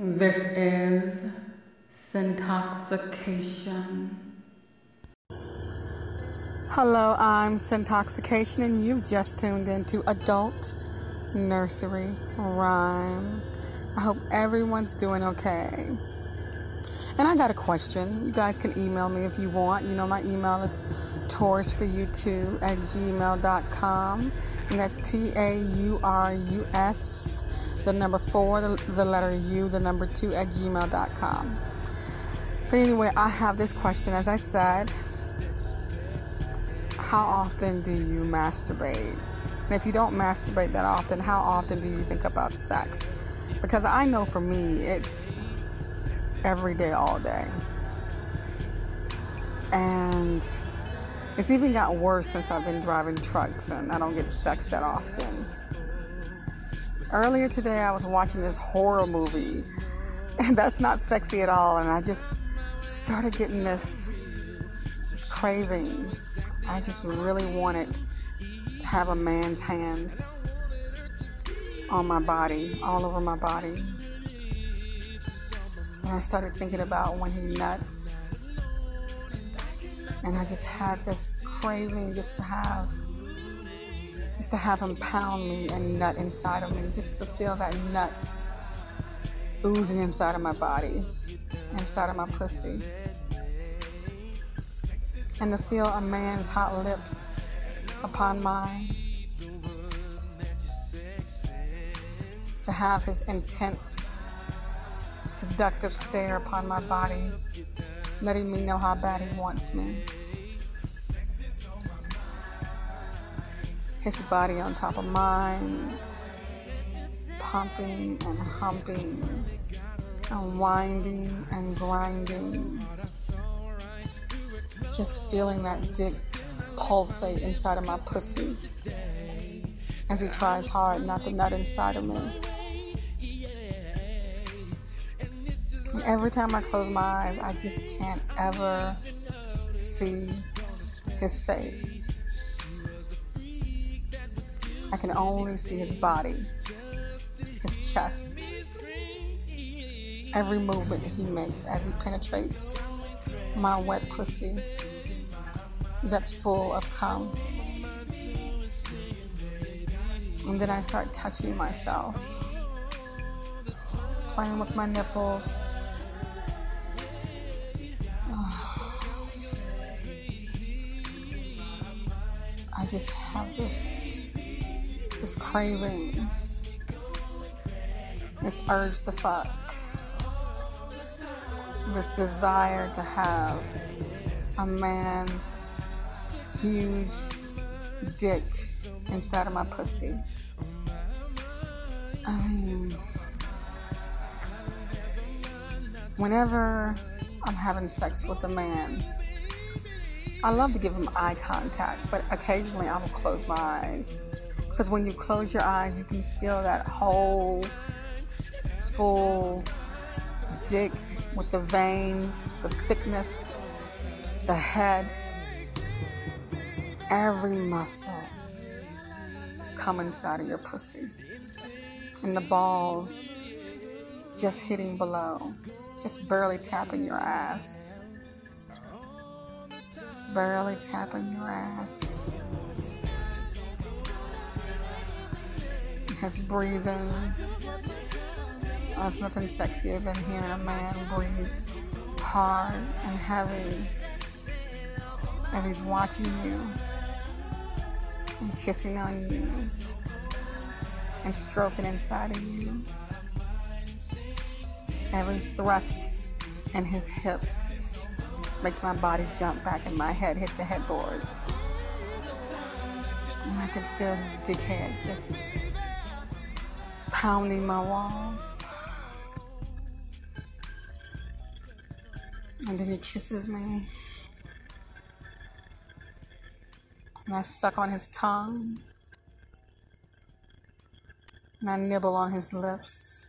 This is Sintoxxication. Hello, I'm Sintoxxication, and you've just tuned into Adult Nursery Rhymes. I hope everyone's doing okay. And I got a question. You guys can email me if you want. You know, my email is taurus4u2 at gmail.com. And that's T A U R U S, the number four, the, the letter U, the number two at gmail.com. But anyway, I have this question. As I said, how often do you masturbate? And if you don't masturbate that often, how often do you think about sex? Because I know for me, it's every day, all day. And it's even gotten worse since I've been driving trucks and I don't get sex that often. Earlier today, I was watching this horror movie, and that's not sexy at all. And I just started getting this, this craving. I just really wanted to have a man's hands on my body, all over my body. And I started thinking about when he nuts. And I just had this craving just to have just to have him pound me and nut inside of me, just to feel that nut oozing inside of my body, inside of my pussy. And to feel a man's hot lips upon mine. To have his intense seductive stare upon my body, letting me know how bad he wants me. His body on top of mine, pumping and humping and winding and grinding. Just feeling that dick pulsate inside of my pussy as he tries hard not to nut inside of me. And every time I close my eyes, I just can't ever see his face. I can only see his body, his chest, every movement he makes as he penetrates my wet pussy that's full of cum. And then I start touching myself, playing with my nipples. I just have this this craving, this urge to fuck, this desire to have a man's huge dick inside of my pussy. I mean, whenever I'm having sex with a man, I love to give him eye contact, but occasionally I will close my eyes. Because when you close your eyes, you can feel that whole full dick with the veins, the thickness, the head, every muscle come inside of your pussy. And the balls just hitting below, just barely tapping your ass. Just barely tapping your ass. His breathing. Oh, there's nothing sexier than hearing a man breathe hard and heavy as he's watching you and kissing on you and stroking inside of you. Every thrust in his hips makes my body jump back and my head hit the headboards. And I could feel his dick head just pounding my walls. And then he kisses me. And I suck on his tongue. And I nibble on his lips.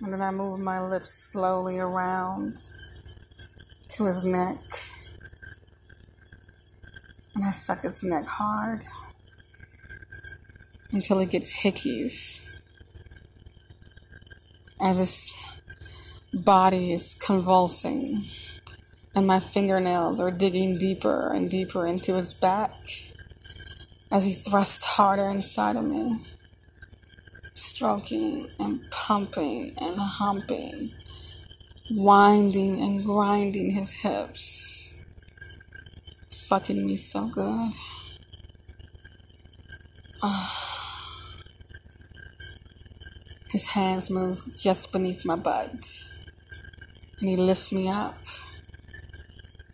And then I move my lips slowly around to his neck. And I suck his neck hard until he gets hickeys. as his body is convulsing and my fingernails are digging deeper and deeper into his back as he thrusts harder inside of me, stroking and pumping and humping, winding and grinding his hips, fucking me so good. Ah. His hands move just beneath my butt, and he lifts me up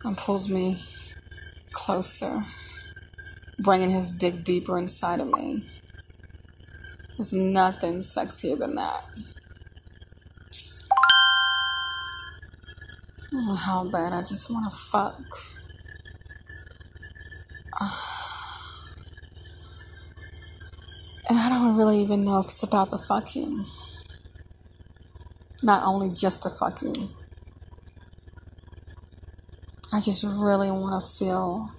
and pulls me closer, bringing his dick deeper inside of me. There's nothing sexier than that. Oh, how bad I just want to fuck. Ah. And I don't really even know if it's about the fucking. Not only just the fucking. I just really want to feel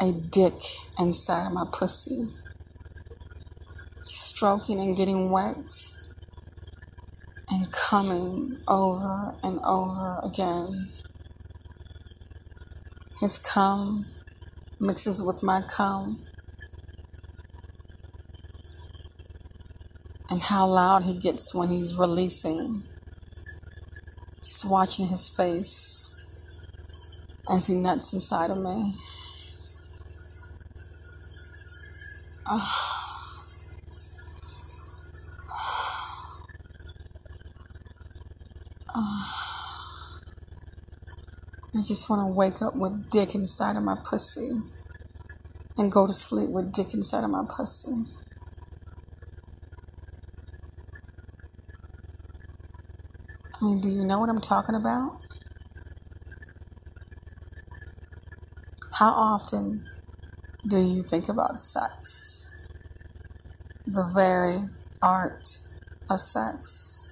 a dick inside of my pussy. Just stroking and getting wet and coming over and over again. His cum mixes with my cum. And how loud he gets when he's releasing. Just watching his face as he nuts inside of me. I just want to wake up with dick inside of my pussy and go to sleep with dick inside of my pussy. I mean, do you know what I'm talking about? How often do you think about sex? The very art of sex.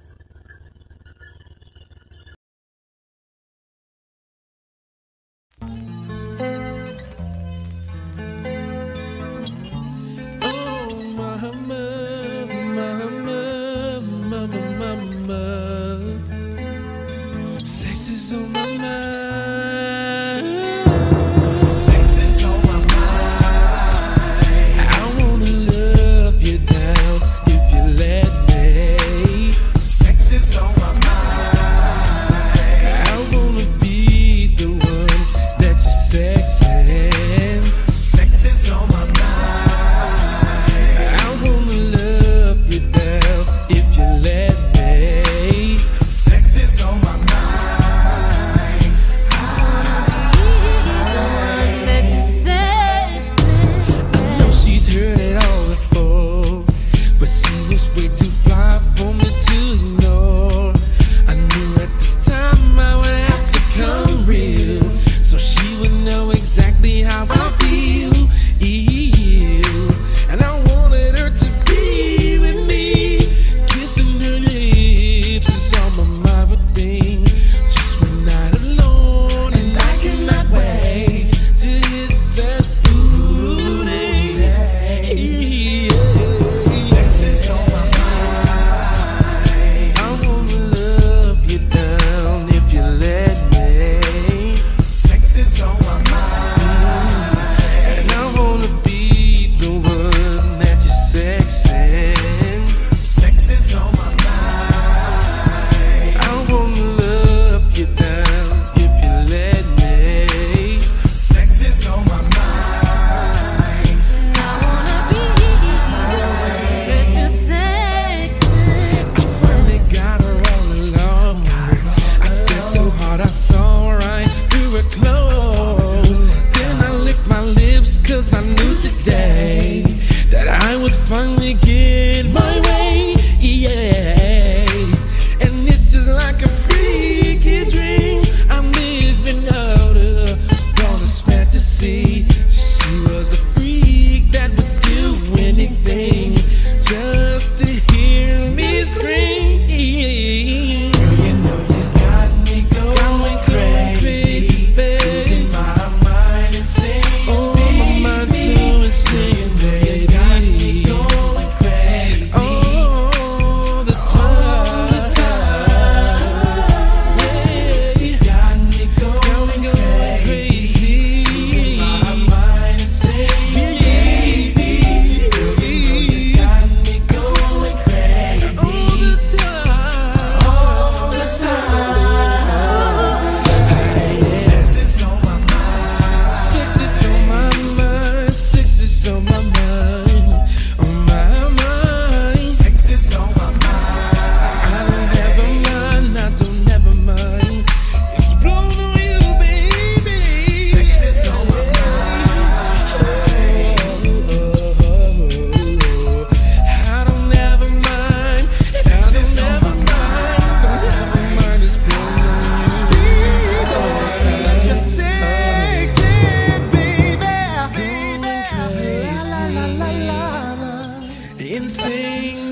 sing